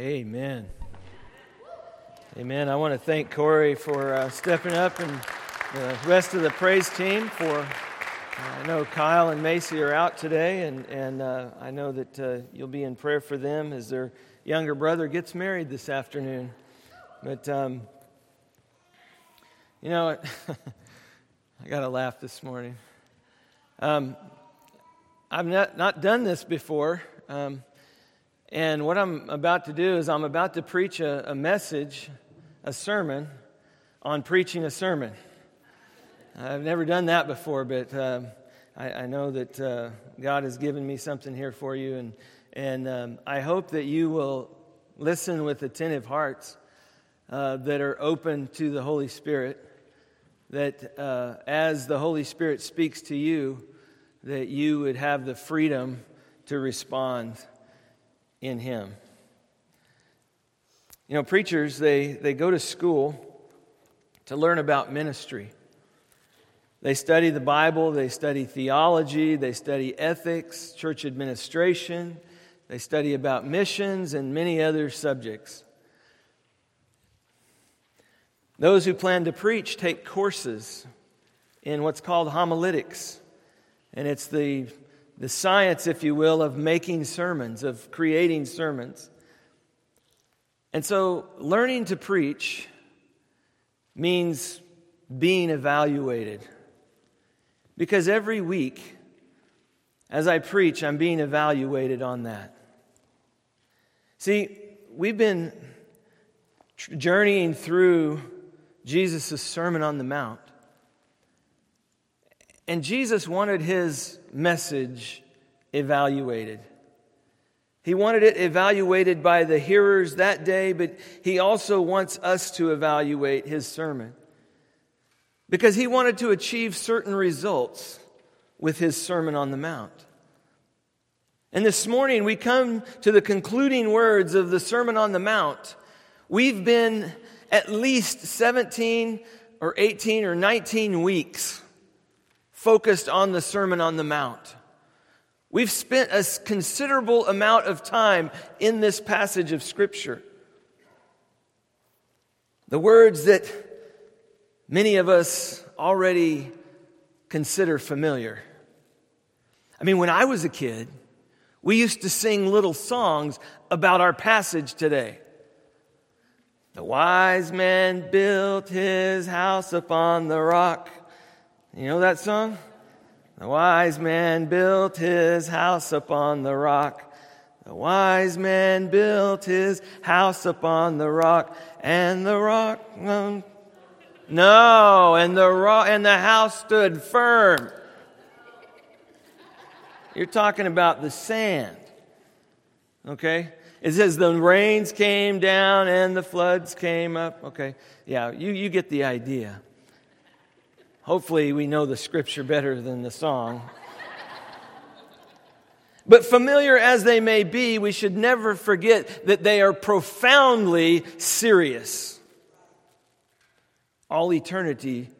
Amen. Amen. I want to thank Corey for uh, stepping up and the rest of the praise team for. Uh, I know Kyle and Macy are out today, and, and uh, I know that uh, you'll be in prayer for them as their younger brother gets married this afternoon. But, um, you know, I got to laugh this morning. Um, I've not, not done this before. Um, and what I'm about to do is I'm about to preach a, a message, a sermon, on preaching a sermon. I've never done that before, but uh, I, I, know that uh, God has given me something here for you, and, and um, I hope that you will listen with attentive hearts uh, that are open to the Holy Spirit, that uh, as the Holy Spirit speaks to you, that you would have the freedom to respond in Him. You know, preachers, they, they go to school to learn about ministry. They study the Bible, they study theology, they study ethics, church administration, they study about missions, and many other subjects. Those who plan to preach take courses in what's called homiletics, and it's the the science, if you will, of making sermons, of creating sermons. And so, learning to preach means being evaluated. Because every week, as I preach, I'm being evaluated on that. See, we've been journeying through Jesus' Sermon on the Mount. And Jesus wanted his message evaluated. He wanted it evaluated by the hearers that day, but he also wants us to evaluate his sermon. Because he wanted to achieve certain results with his Sermon on the Mount. And this morning we come to the concluding words of the Sermon on the Mount. We've been at least 17 or 18 or 19 weeks focused on the Sermon on the Mount. We've spent a considerable amount of time in this passage of Scripture. The words that many of us already consider familiar. I mean, when I was a kid, we used to sing little songs about our passage today. The wise man built his house upon the rock. You know that song? The wise man built his house upon the rock. The wise man built his house upon the rock, and the rock. Um, no, and the rock and the house stood firm. You're talking about the sand. Okay? It says the rains came down and the floods came up. Okay. Yeah, you, you get the idea. Hopefully, we know the scripture better than the song. But familiar as they may be, we should never forget that they are profoundly serious. All eternity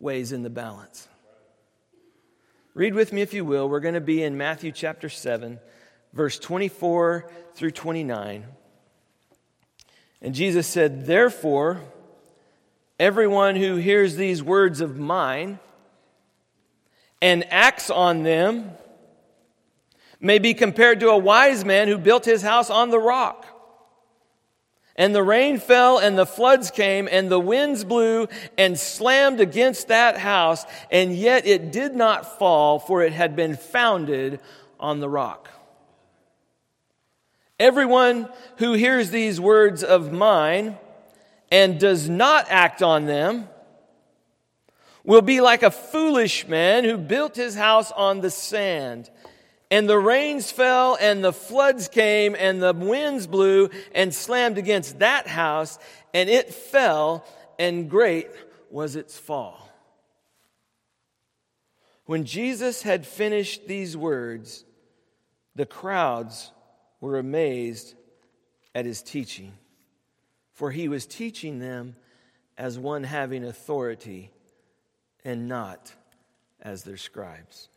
weighs in the balance. Read with me, if you will. We're going to be in Matthew chapter 7, verse 24 through 29. And Jesus said, Therefore, Everyone who hears these words of mine and acts on them may be compared to a wise man who built his house on the rock. And the rain fell, and the floods came, and the winds blew and slammed against that house, and yet it did not fall, for it had been founded on the rock. Everyone who hears these words of mine and does not act on them will be like a foolish man who built his house on the sand. And the rains fell, and the floods came, and the winds blew and slammed against that house, and it fell, and great was its fall. When Jesus had finished these words, the crowds were amazed at his teaching for he was teaching them as one having authority and not as their scribes.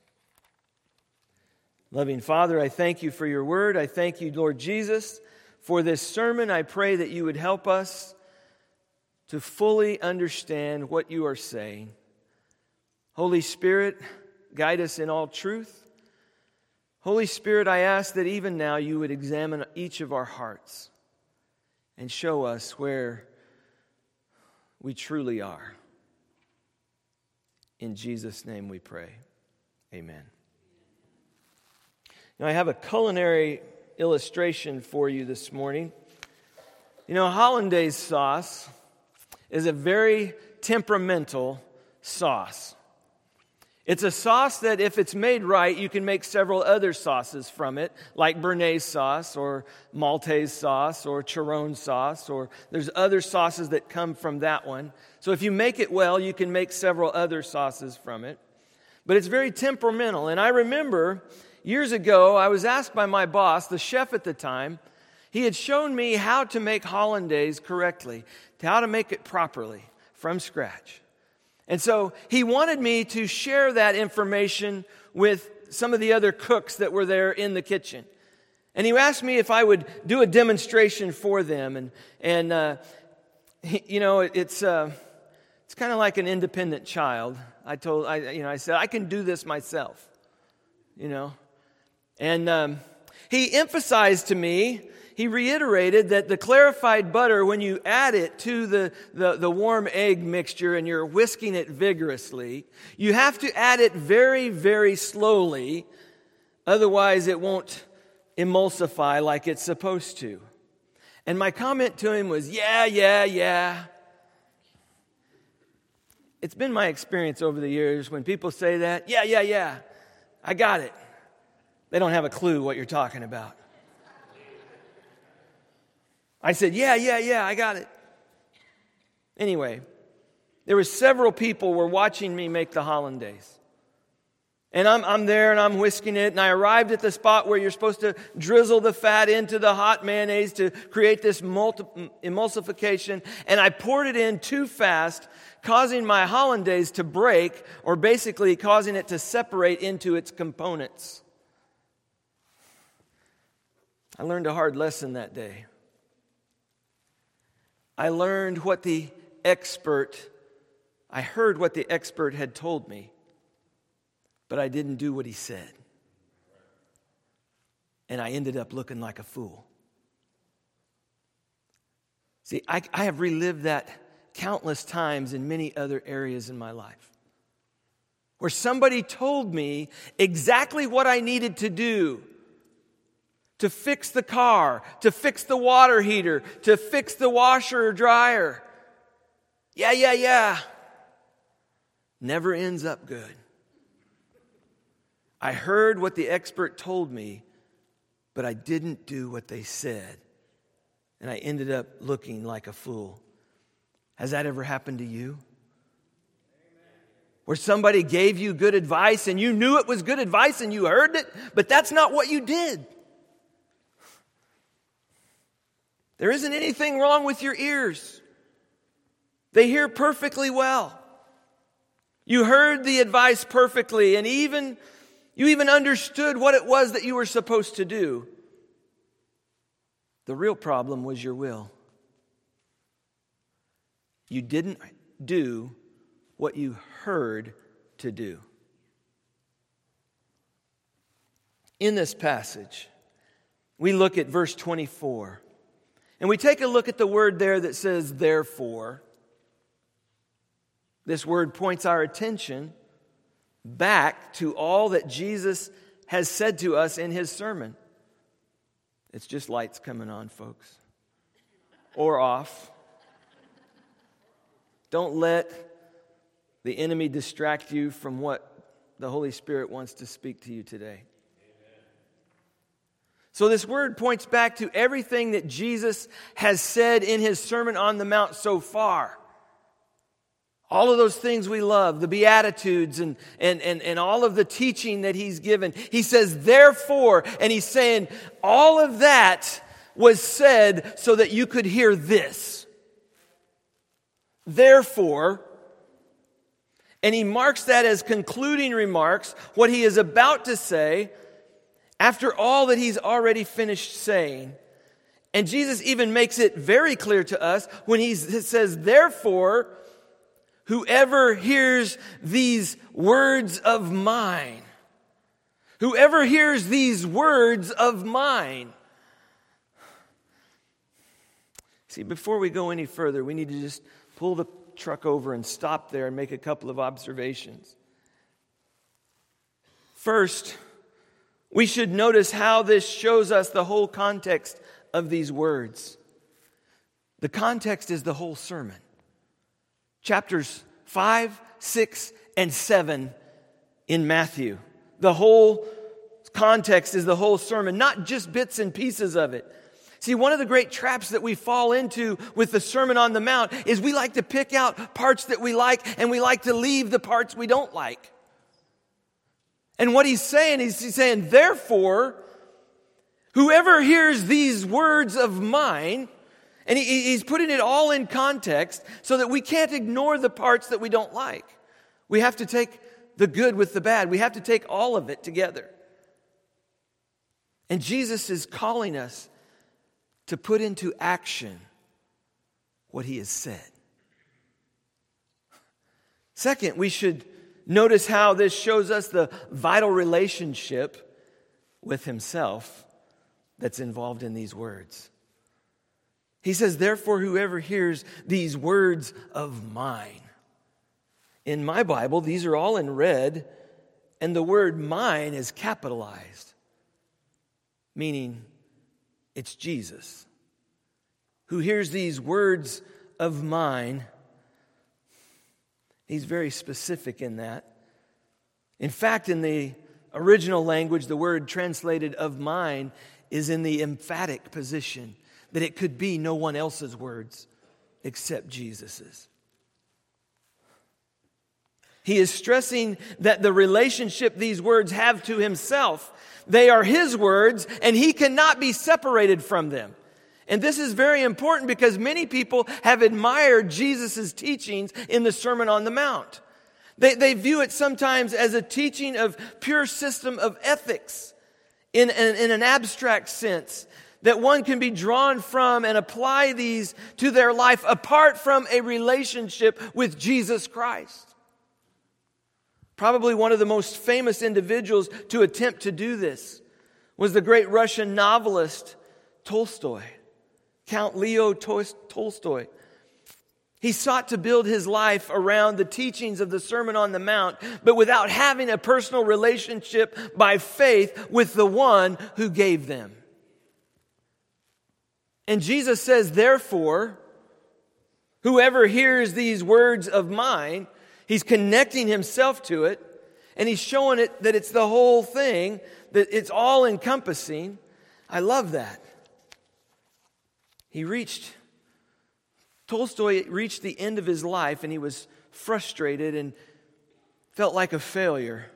Loving Father, I thank you for your word. I thank you, Lord Jesus, for this sermon. I pray that you would help us to fully understand what you are saying. Holy Spirit, guide us in all truth. Holy Spirit, I ask that even now you would examine each of our hearts and show us where we truly are. In Jesus' name we pray. Amen. Now, I have a culinary illustration for you this morning. You know, hollandaise sauce is a very temperamental sauce. It's a sauce that, if it's made right, you can make several other sauces from it, like Béarnaise sauce or Maltese sauce or Choron sauce, or there's other sauces that come from that one. So, if you make it well, you can make several other sauces from it. But it's very temperamental. And I remember years ago, I was asked by my boss, the chef at the time, he had shown me how to make hollandaise correctly, how to make it properly from scratch. And so he wanted me to share that information with some of the other cooks that were there in the kitchen. And he asked me if I would do a demonstration for them. And, and uh, he, you know, it, it's, uh, it's kind of like an independent child. I told, I, you know, I said, I can do this myself, you know. And um, he emphasized to me he reiterated that the clarified butter, when you add it to the, the, the, warm egg mixture and you're whisking it vigorously, you have to add it very, very slowly. Otherwise, it won't emulsify like it's supposed to. And my comment to him was, Yeah, yeah, yeah. It's been my experience over the years when people say that, Yeah, yeah, yeah, I got it. They don't have a clue what you're talking about. I said, Yeah, yeah, yeah, I got it. Anyway, there were several people were watching me make the hollandaise. And I'm, I'm there and I'm whisking it, and I arrived at the spot where you're supposed to drizzle the fat into the hot mayonnaise to create this multi- emulsification, and I poured it in too fast, causing my hollandaise to break, or basically causing it to separate into its components. I learned a hard lesson that day. I learned what the expert, I heard what the expert had told me, but I didn't do what he said. And I ended up looking like a fool. See, I, I have relived that countless times in many other areas in my life where somebody told me exactly what I needed to do to fix the car, to fix the water heater, to fix the washer or dryer. Yeah, yeah, yeah. Never ends up good. I heard what the expert told me, but I didn't do what they said. And I ended up looking like a fool. Has that ever happened to you? Where somebody gave you good advice and you knew it was good advice and you heard it, but that's not what you did. There isn't anything wrong with your ears. They hear perfectly well. You heard the advice perfectly and even you even understood what it was that you were supposed to do. The real problem was your will. You didn't do what you heard to do. In this passage, we look at verse 24. And we take a look at the word there that says, therefore. This word points our attention back to all that Jesus has said to us in his sermon. It's just lights coming on, folks, or off. Don't let the enemy distract you from what the Holy Spirit wants to speak to you today. So, this word points back to everything that Jesus has said in his Sermon on the Mount so far. All of those things we love, the Beatitudes and, and, and, and all of the teaching that he's given. He says, therefore, and he's saying, all of that was said so that you could hear this. Therefore, and he marks that as concluding remarks, what he is about to say after all that he's already finished saying, And Jesus even makes it very clear to us when he says, Therefore, whoever hears these words of mine, whoever hears these words of mine. See, before we go any further, we need to just pull the truck over and stop there and make a couple of observations. First, we should notice how this shows us the whole context of these words. The context is the whole sermon. Chapters 5, 6, and 7 in Matthew. The whole context is the whole sermon, not just bits and pieces of it. See, one of the great traps that we fall into with the Sermon on the Mount is we like to pick out parts that we like and we like to leave the parts we don't like. And what he's saying is he's saying, therefore, whoever hears these words of mine, and he, he's putting it all in context so that we can't ignore the parts that we don't like. We have to take the good with the bad. We have to take all of it together. And Jesus is calling us to put into action what he has said. Second, we should notice how this shows us the vital relationship with himself that's involved in these words. He says, Therefore, whoever hears these words of mine. In my Bible, these are all in red, and the word mine is capitalized, meaning it's Jesus who hears these words of mine. He's very specific in that. In fact, in the original language, the word translated of mine is in the emphatic position that it could be no one else's words except Jesus's. He is stressing that the relationship these words have to himself they are his words, and he cannot be separated from them. And this is very important because many people have admired Jesus' teachings in the Sermon on the Mount. They, they view it sometimes as a teaching of pure system of ethics in, in, in an abstract sense that one can be drawn from and apply these to their life apart from a relationship with Jesus Christ. Probably one of the most famous individuals to attempt to do this was the great Russian novelist Tolstoy, Count Leo Tolstoy. He sought to build his life around the teachings of the Sermon on the Mount, but without having a personal relationship by faith with the one who gave them. And Jesus says, therefore, whoever hears these words of mine He's connecting himself to it, and he's showing it that it's the whole thing, that it's all encompassing. I love that. He reached, Tolstoy reached the end of his life, and he was frustrated and felt like a failure.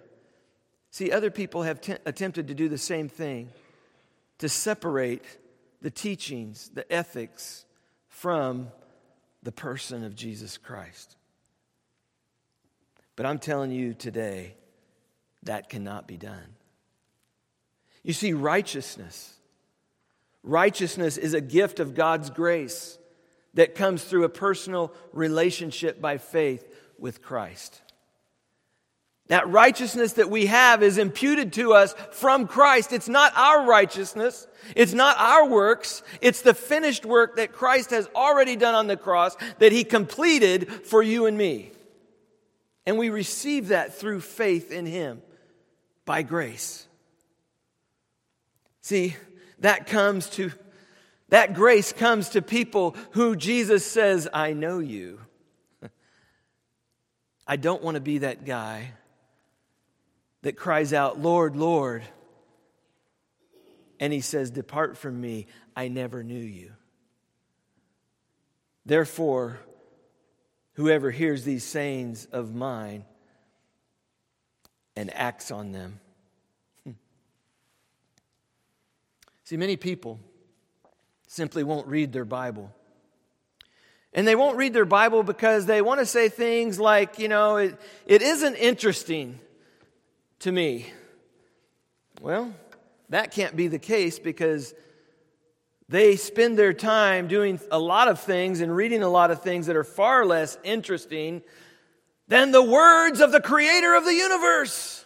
See, other people have t- attempted to do the same thing to separate the teachings, the ethics from the person of Jesus Christ. But I'm telling you today, that cannot be done. You see, righteousness. Righteousness is a gift of God's grace that comes through a personal relationship by faith with Christ. That righteousness that we have is imputed to us from Christ. It's not our righteousness. It's not our works. It's the finished work that Christ has already done on the cross that he completed for you and me. And we receive that through faith in Him by grace. See, that comes to, that grace comes to people who Jesus says, I know you. I don't want to be that guy that cries out, Lord, Lord. And he says, Depart from me, I never knew you. Therefore, whoever hears these sayings of mine and acts on them. Hmm. See, many people simply won't read their Bible. And they won't read their Bible because they want to say things like, you know, it, it isn't interesting to me. Well, that can't be the case because They spend their time doing a lot of things and reading a lot of things that are far less interesting than the words of the creator of the universe.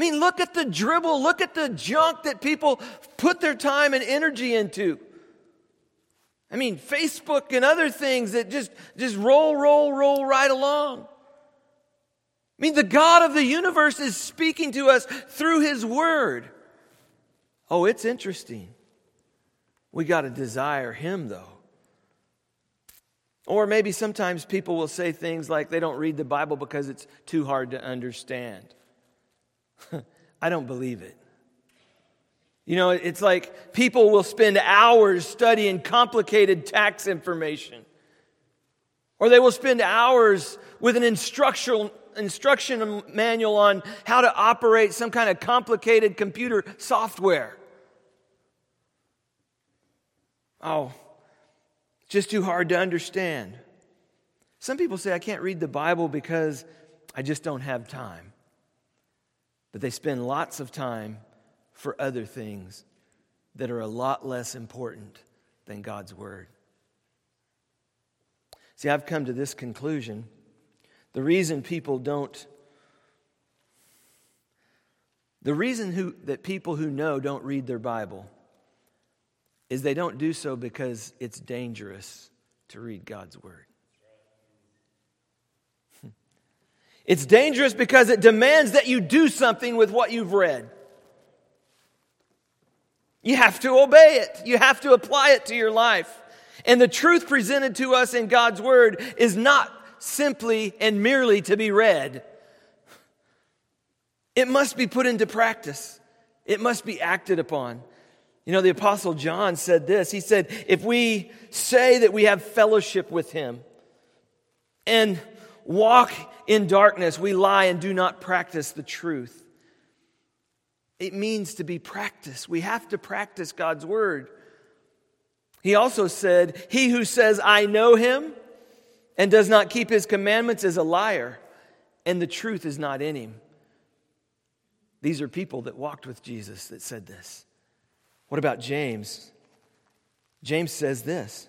I mean, look at the dribble, look at the junk that people put their time and energy into. I mean, Facebook and other things that just, just roll, roll, roll right along. I mean, the God of the universe is speaking to us through His Word. Oh, it's interesting. We got to desire Him, though. Or maybe sometimes people will say things like they don't read the Bible because it's too hard to understand. I don't believe it. You know, it's like people will spend hours studying complicated tax information, or they will spend hours with an instructional, instruction manual on how to operate some kind of complicated computer software. Oh, just too hard to understand. Some people say, I can't read the Bible because I just don't have time. But they spend lots of time for other things that are a lot less important than God's Word. See, I've come to this conclusion. The reason people don't, the reason who, that people who know don't read their Bible is they don't do so because it's dangerous to read God's word. It's dangerous because it demands that you do something with what you've read. You have to obey it. You have to apply it to your life. And the truth presented to us in God's word is not simply and merely to be read. It must be put into practice. It must be acted upon. You know, the Apostle John said this. He said, If we say that we have fellowship with him and walk in darkness, we lie and do not practice the truth. It means to be practiced. We have to practice God's word. He also said, He who says, I know him, and does not keep his commandments is a liar, and the truth is not in him. These are people that walked with Jesus that said this. What about James? James says this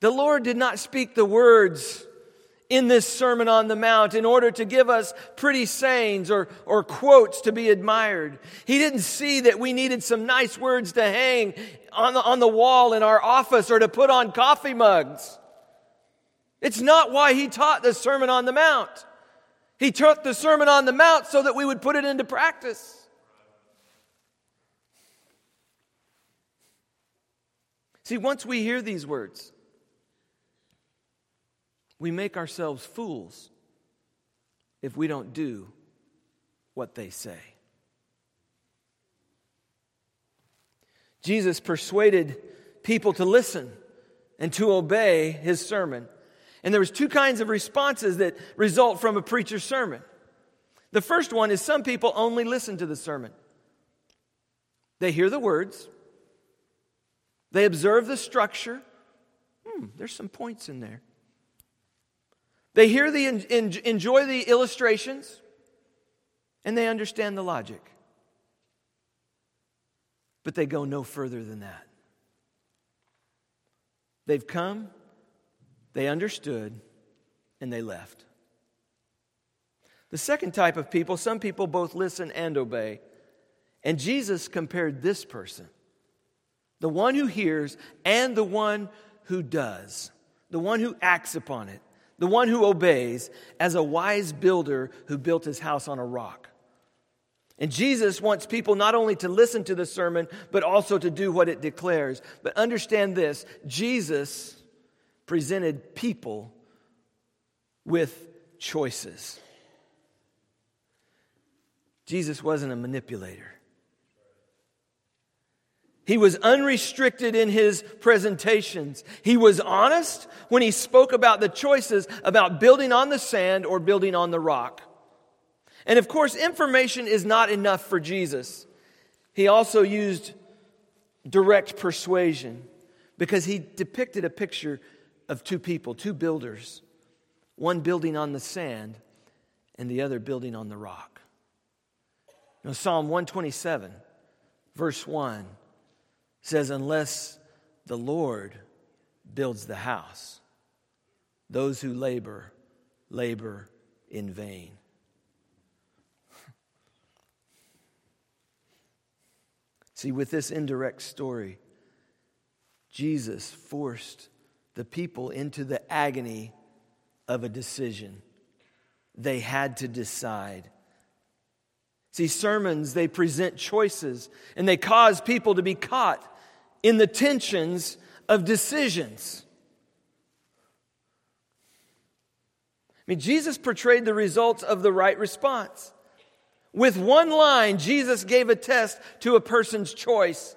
the lord did not speak the words in this sermon on the mount in order to give us pretty sayings or, or quotes to be admired. He didn't see that we needed some nice words to hang on the, on the wall in our office or to put on coffee mugs. It's not why he taught the sermon on the mount. He took the Sermon on the Mount so that we would put it into practice. See, once we hear these words, we make ourselves fools if we don't do what they say. Jesus persuaded people to listen and to obey his sermon. And there was two kinds of responses that result from a preacher's sermon. The first one is some people only listen to the sermon. They hear the words, they observe the structure. Hmm, there's some points in there. They hear the enjoy the illustrations and they understand the logic. But they go no further than that. They've come, they understood and they left. The second type of people, some people both listen and obey. And Jesus compared this person, the one who hears and the one who does, the one who acts upon it, the one who obeys, as a wise builder who built his house on a rock. And Jesus wants people not only to listen to the sermon, but also to do what it declares. But understand this Jesus presented people with choices. Jesus wasn't a manipulator. He was unrestricted in his presentations. He was honest when he spoke about the choices about building on the sand or building on the rock. And of course, information is not enough for Jesus. He also used direct persuasion because he depicted a picture of two people, two builders, one building on the sand and the other building on the rock. Now, Psalm 127, verse 1 says, Unless the Lord builds the house, those who labor, labor in vain. See, with this indirect story, Jesus forced the people into the agony of a decision. They had to decide. See, sermons, they present choices and they cause people to be caught in the tensions of decisions. I mean, Jesus portrayed the results of the right response. With one line, Jesus gave a test to a person's choice.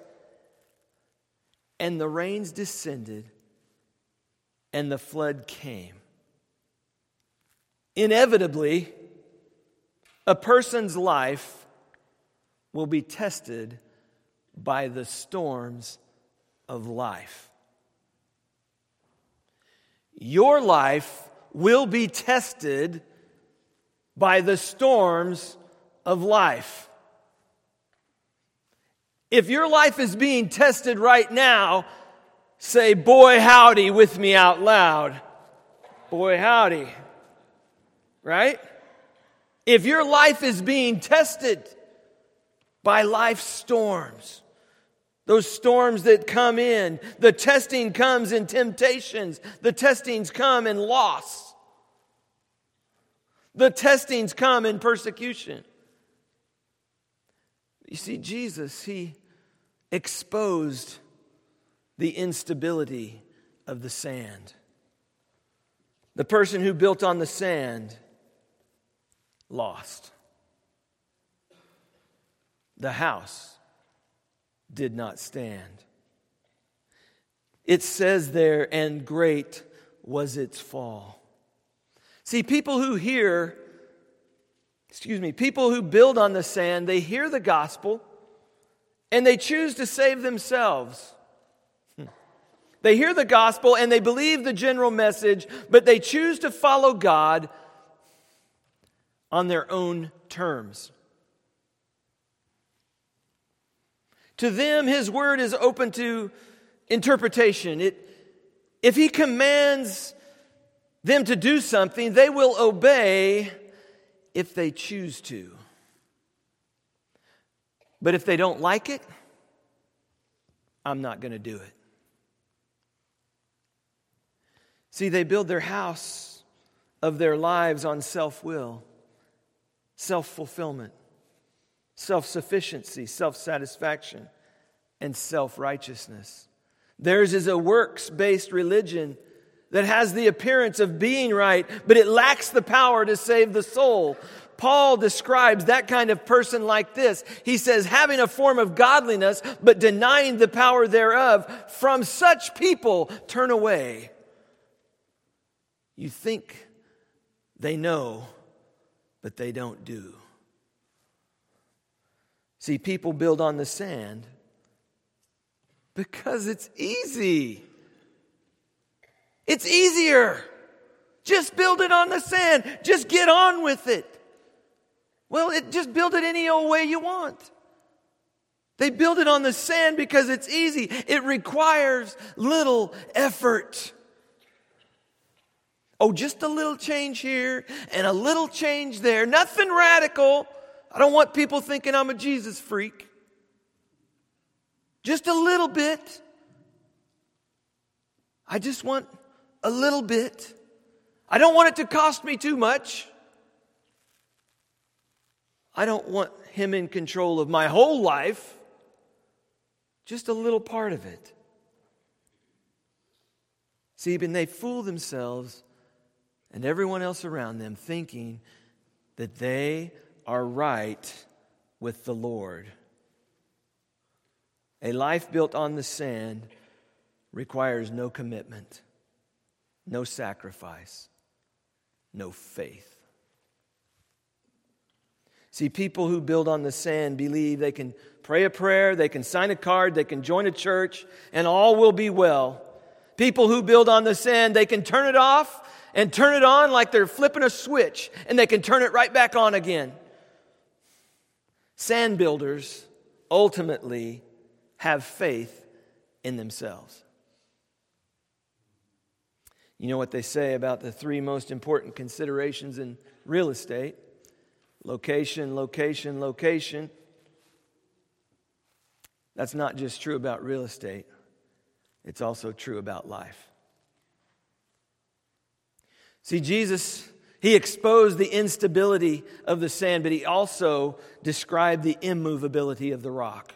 And the rains descended, and the flood came. Inevitably, a person's life will be tested by the storms of life. Your life will be tested by the storms of life. If your life is being tested right now, say, Boy, howdy, with me out loud. Boy, howdy. Right? If your life is being tested by life's storms, those storms that come in, the testing comes in temptations, the testings come in loss, the testings come in persecution. You see, Jesus, He exposed the instability of the sand. The person who built on the sand lost. The house did not stand. It says there, and great was its fall. See, people who hear excuse me, people who build on the sand, they hear the gospel and they choose to save themselves. Hmm. They hear the gospel and they believe the general message, but they choose to follow God on their own terms. To them, His word is open to interpretation. It, if He commands them to do something, they will obey if they choose to. But if they don't like it, I'm not going to do it. See, they build their house of their lives on self will, self fulfillment, self sufficiency, self satisfaction, and self righteousness. Theirs is a works based religion that has the appearance of being right, but it lacks the power to save the soul. Paul describes that kind of person like this. He says, having a form of godliness, but denying the power thereof, from such people turn away. You think they know, but they don't do. See, people build on the sand because it's easy. It's easier. Just build it on the sand. Just get on with it. Well, it, just build it any old way you want. They build it on the sand because it's easy. It requires little effort. Oh, just a little change here and a little change there. Nothing radical. I don't want people thinking I'm a Jesus freak. Just a little bit. I just want a little bit. I don't want it to cost me too much. I don't want him in control of my whole life, just a little part of it. See, but they fool themselves and everyone else around them thinking that they are right with the Lord. A life built on the sand requires no commitment, no sacrifice, no faith. See, people who build on the sand believe they can pray a prayer, they can sign a card, they can join a church, and all will be well. People who build on the sand, they can turn it off and turn it on like they're flipping a switch, and they can turn it right back on again. Sand builders ultimately have faith in themselves. You know what they say about the three most important considerations in real estate location, location, location. That's not just true about real estate, it's also true about life. See, Jesus, he exposed the instability of the sand, but he also described the immovability of the rock.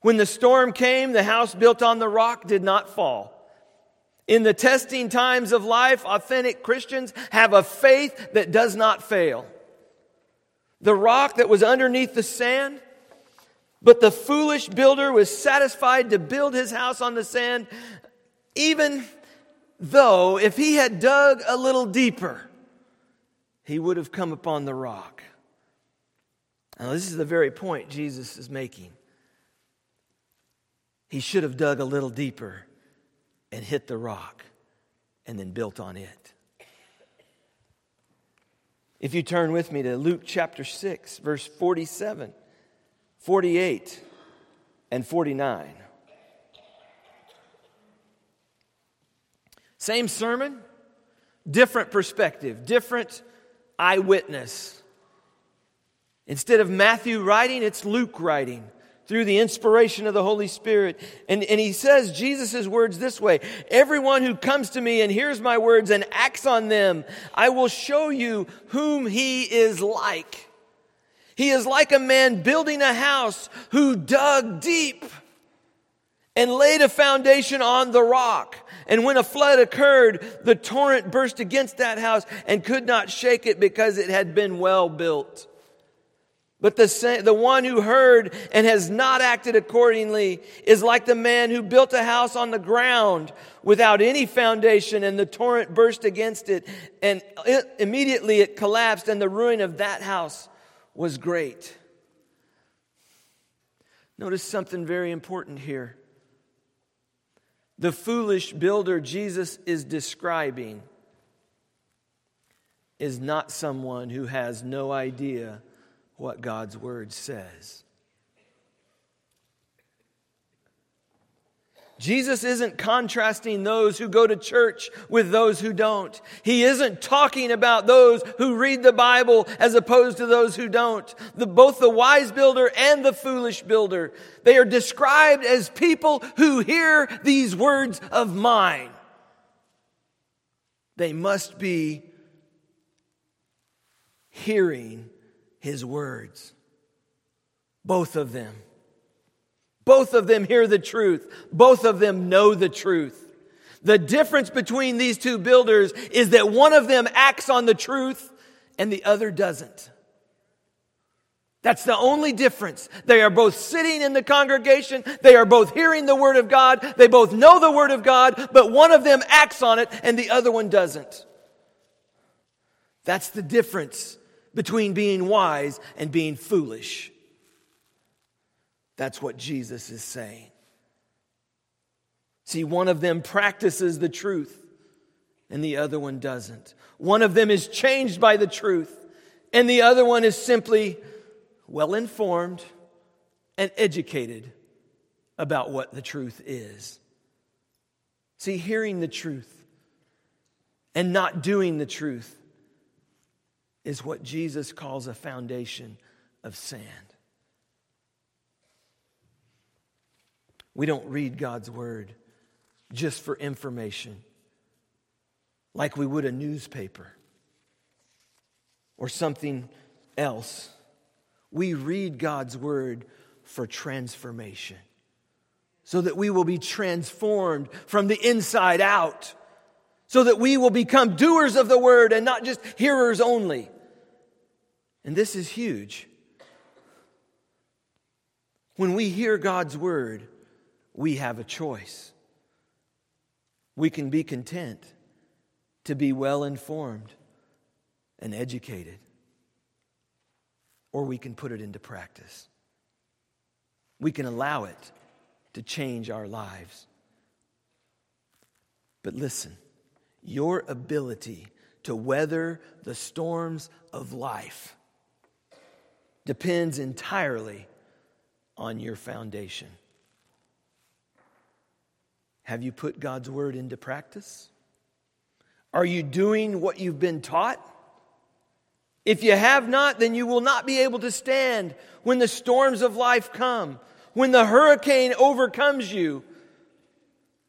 When the storm came, the house built on the rock did not fall. In the testing times of life, authentic Christians have a faith that does not fail. The rock that was underneath the sand, but the foolish builder was satisfied to build his house on the sand, even though if he had dug a little deeper, he would have come upon the rock. Now, this is the very point Jesus is making. He should have dug a little deeper and hit the rock and then built on it. If you turn with me to Luke chapter 6, verse 47, 48, and 49. Same sermon, different perspective, different eyewitness. Instead of Matthew writing, it's Luke writing through the inspiration of the Holy Spirit. And, and he says Jesus' words this way Everyone who comes to me and hears my words and acts on them, I will show you whom he is like. He is like a man building a house who dug deep and laid a foundation on the rock. And when a flood occurred, the torrent burst against that house and could not shake it because it had been well built. But the, the one who heard and has not acted accordingly is like the man who built a house on the ground without any foundation, and the torrent burst against it, and it, immediately it collapsed, and the ruin of that house was great. Notice something very important here. The foolish builder Jesus is describing is not someone who has no idea what God's word says. Jesus isn't contrasting those who go to church with those who don't. He isn't talking about those who read the Bible as opposed to those who don't. The, both the wise builder and the foolish builder, they are described as people who hear these words of mine. They must be hearing his words. Both of them. Both of them hear the truth. Both of them know the truth. The difference between these two builders is that one of them acts on the truth and the other doesn't. That's the only difference. They are both sitting in the congregation. They are both hearing the Word of God. They both know the Word of God, but one of them acts on it and the other one doesn't. That's the difference between being wise and being foolish. That's what Jesus is saying. See, one of them practices the truth and the other one doesn't. One of them is changed by the truth and the other one is simply well informed and educated about what the truth is. See, hearing the truth and not doing the truth is what Jesus calls a foundation of sand. We don't read God's word just for information, like we would a newspaper or something else. We read God's word for transformation so that we will be transformed from the inside out, so that we will become doers of the word and not just hearers only. And this is huge. When we hear God's word, we have a choice. We can be content to be well informed and educated, or we can put it into practice. We can allow it to change our lives. But listen, your ability to weather the storms of life depends entirely on your foundation. Have you put God's word into practice? Are you doing what you've been taught? If you have not, then you will not be able to stand when the storms of life come, when the hurricane overcomes you.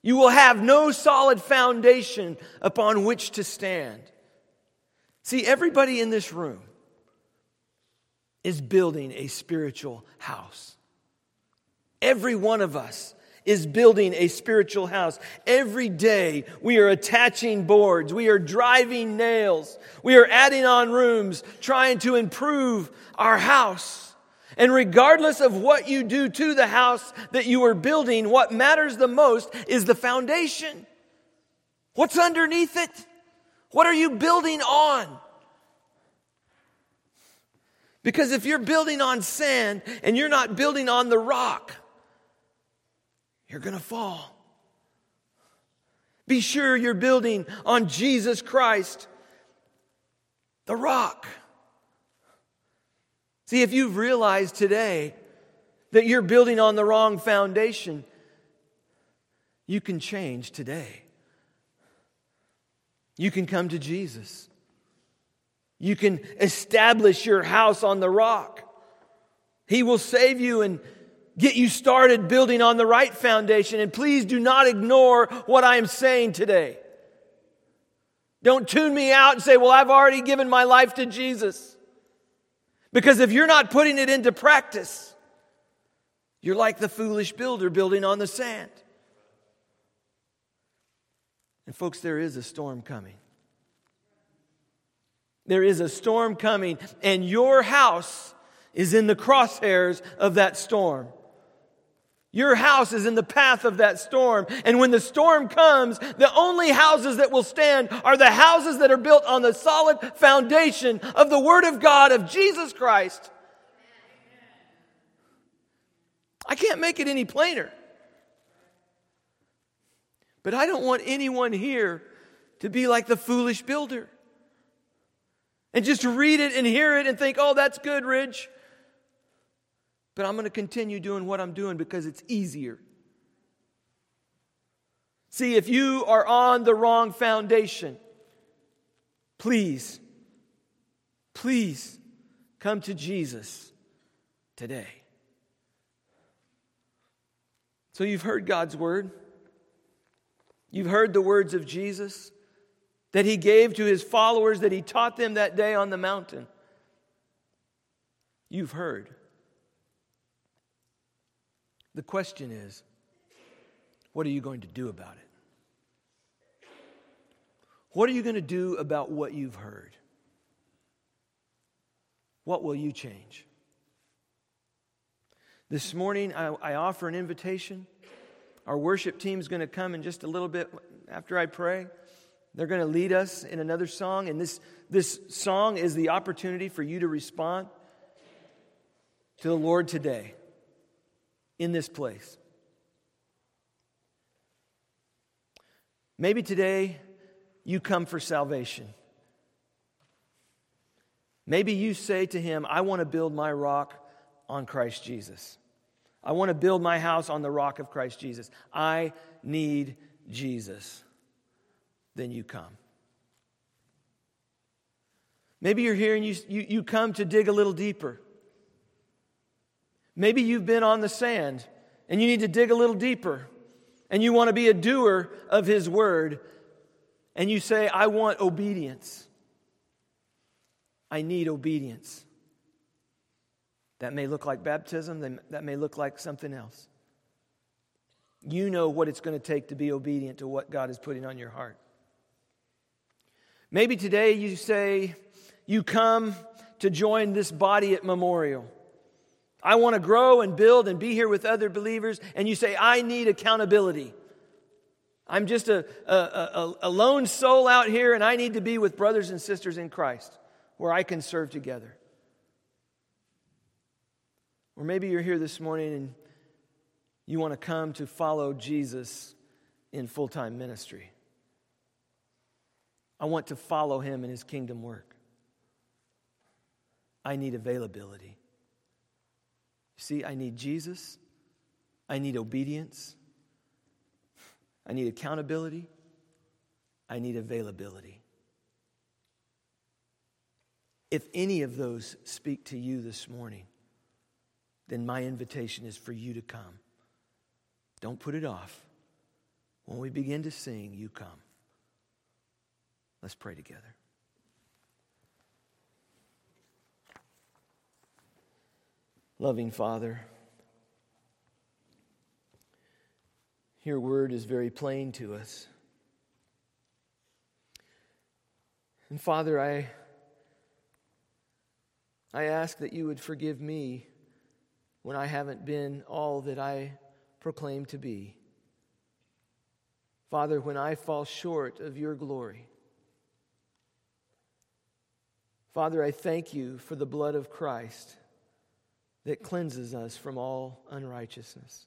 You will have no solid foundation upon which to stand. See, everybody in this room is building a spiritual house. Every one of us is building a spiritual house. Every day we are attaching boards, we are driving nails, we are adding on rooms, trying to improve our house. And regardless of what you do to the house that you are building, what matters the most is the foundation. What's underneath it? What are you building on? Because if you're building on sand and you're not building on the rock, you're going to fall. Be sure you're building on Jesus Christ, the rock. See, if you've realized today that you're building on the wrong foundation, you can change today. You can come to Jesus. You can establish your house on the rock. He will save you and get you started building on the right foundation. And please do not ignore what I am saying today. Don't tune me out and say, Well, I've already given my life to Jesus. Because if you're not putting it into practice, you're like the foolish builder building on the sand. And, folks, there is a storm coming. There is a storm coming, and your house is in the crosshairs of that storm. Your house is in the path of that storm. And when the storm comes, the only houses that will stand are the houses that are built on the solid foundation of the Word of God, of Jesus Christ. I can't make it any plainer. But I don't want anyone here to be like the foolish builder and just read it and hear it and think, oh, that's good, Ridge but I'm going to continue doing what I'm doing because it's easier. See, if you are on the wrong foundation, please, please come to Jesus today. So you've heard God's word. You've heard the words of Jesus that he gave to his followers, that he taught them that day on the mountain. You've heard. The question is, what are you going to do about it? What are you going to do about what you've heard? What will you change? This morning, I, I offer an invitation. Our worship team is going to come in just a little bit after I pray. They're going to lead us in another song, and this, this song is the opportunity for you to respond to the Lord today in this place. Maybe today you come for salvation. Maybe you say to him, I want to build my rock on Christ Jesus. I want to build my house on the rock of Christ Jesus. I need Jesus. Then you come. Maybe you're here and you, you, you come to dig a little deeper. Maybe you've been on the sand and you need to dig a little deeper and you want to be a doer of His word and you say, I want obedience. I need obedience. That may look like baptism, that may look like something else. You know what it's going to take to be obedient to what God is putting on your heart. Maybe today you say, you come to join this body at memorial. I want to grow and build and be here with other believers, and you say, I need accountability. I'm just a, a, a, a, lone soul out here, and I need to be with brothers and sisters in Christ where I can serve together. Or maybe you're here this morning and you want to come to follow Jesus in full time ministry. I want to follow him in his kingdom work. I need availability. See, I need Jesus. I need obedience. I need accountability. I need availability. If any of those speak to you this morning, then my invitation is for you to come. Don't put it off. When we begin to sing, you come. Let's pray together. Loving Father, your word is very plain to us. And Father, I, I ask that you would forgive me when I haven't been all that I proclaim to be. Father, when I fall short of your glory. Father, I thank you for the blood of Christ that cleanses us from all unrighteousness.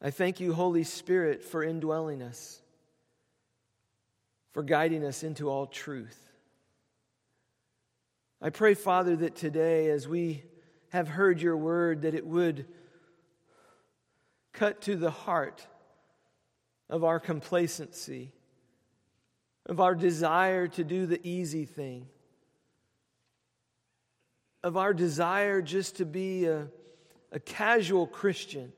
I thank you, Holy Spirit, for indwelling us, for guiding us into all truth. I pray, Father, that today, as we have heard your word, that it would cut to the heart of our complacency, of our desire to do the easy thing, of our desire just to be a, a casual Christian,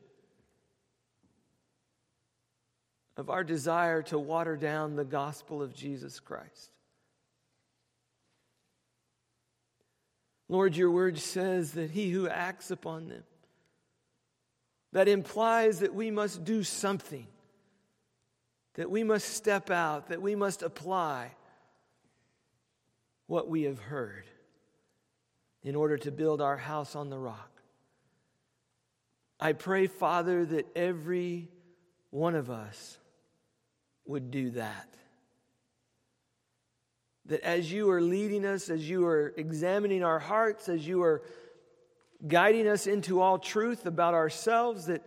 of our desire to water down the gospel of Jesus Christ. Lord, your word says that he who acts upon them, that implies that we must do something, that we must step out, that we must apply what we have heard in order to build our house on the rock. I pray, Father, that every one of us would do that that as you are leading us, as you are examining our hearts, as you are guiding us into all truth about ourselves, that,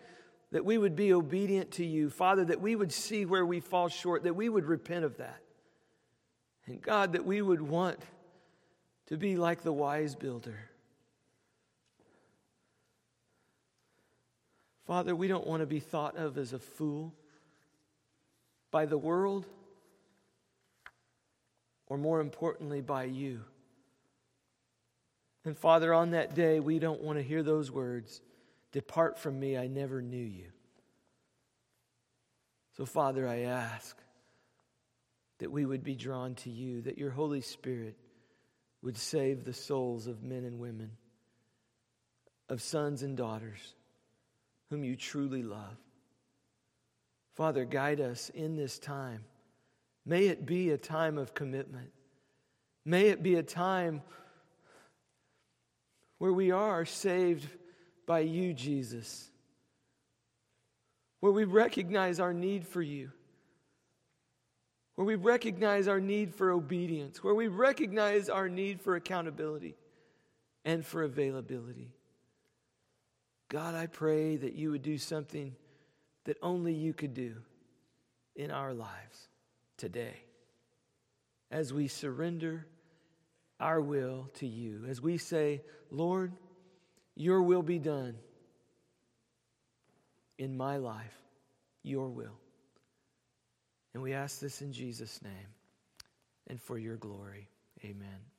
that we would be obedient to you. Father, that we would see where we fall short, that we would repent of that. And God, that we would want to be like the wise builder. Father, we don't want to be thought of as a fool by the world or more importantly, by you. And Father, on that day, we don't want to hear those words Depart from me, I never knew you. So, Father, I ask that we would be drawn to you, that your Holy Spirit would save the souls of men and women, of sons and daughters whom you truly love. Father, guide us in this time May it be a time of commitment. May it be a time where we are saved by you, Jesus, where we recognize our need for you, where we recognize our need for obedience, where we recognize our need for accountability and for availability. God, I pray that you would do something that only you could do in our lives today as we surrender our will to you, as we say, Lord, your will be done in my life, your will. And we ask this in Jesus' name and for your glory. Amen.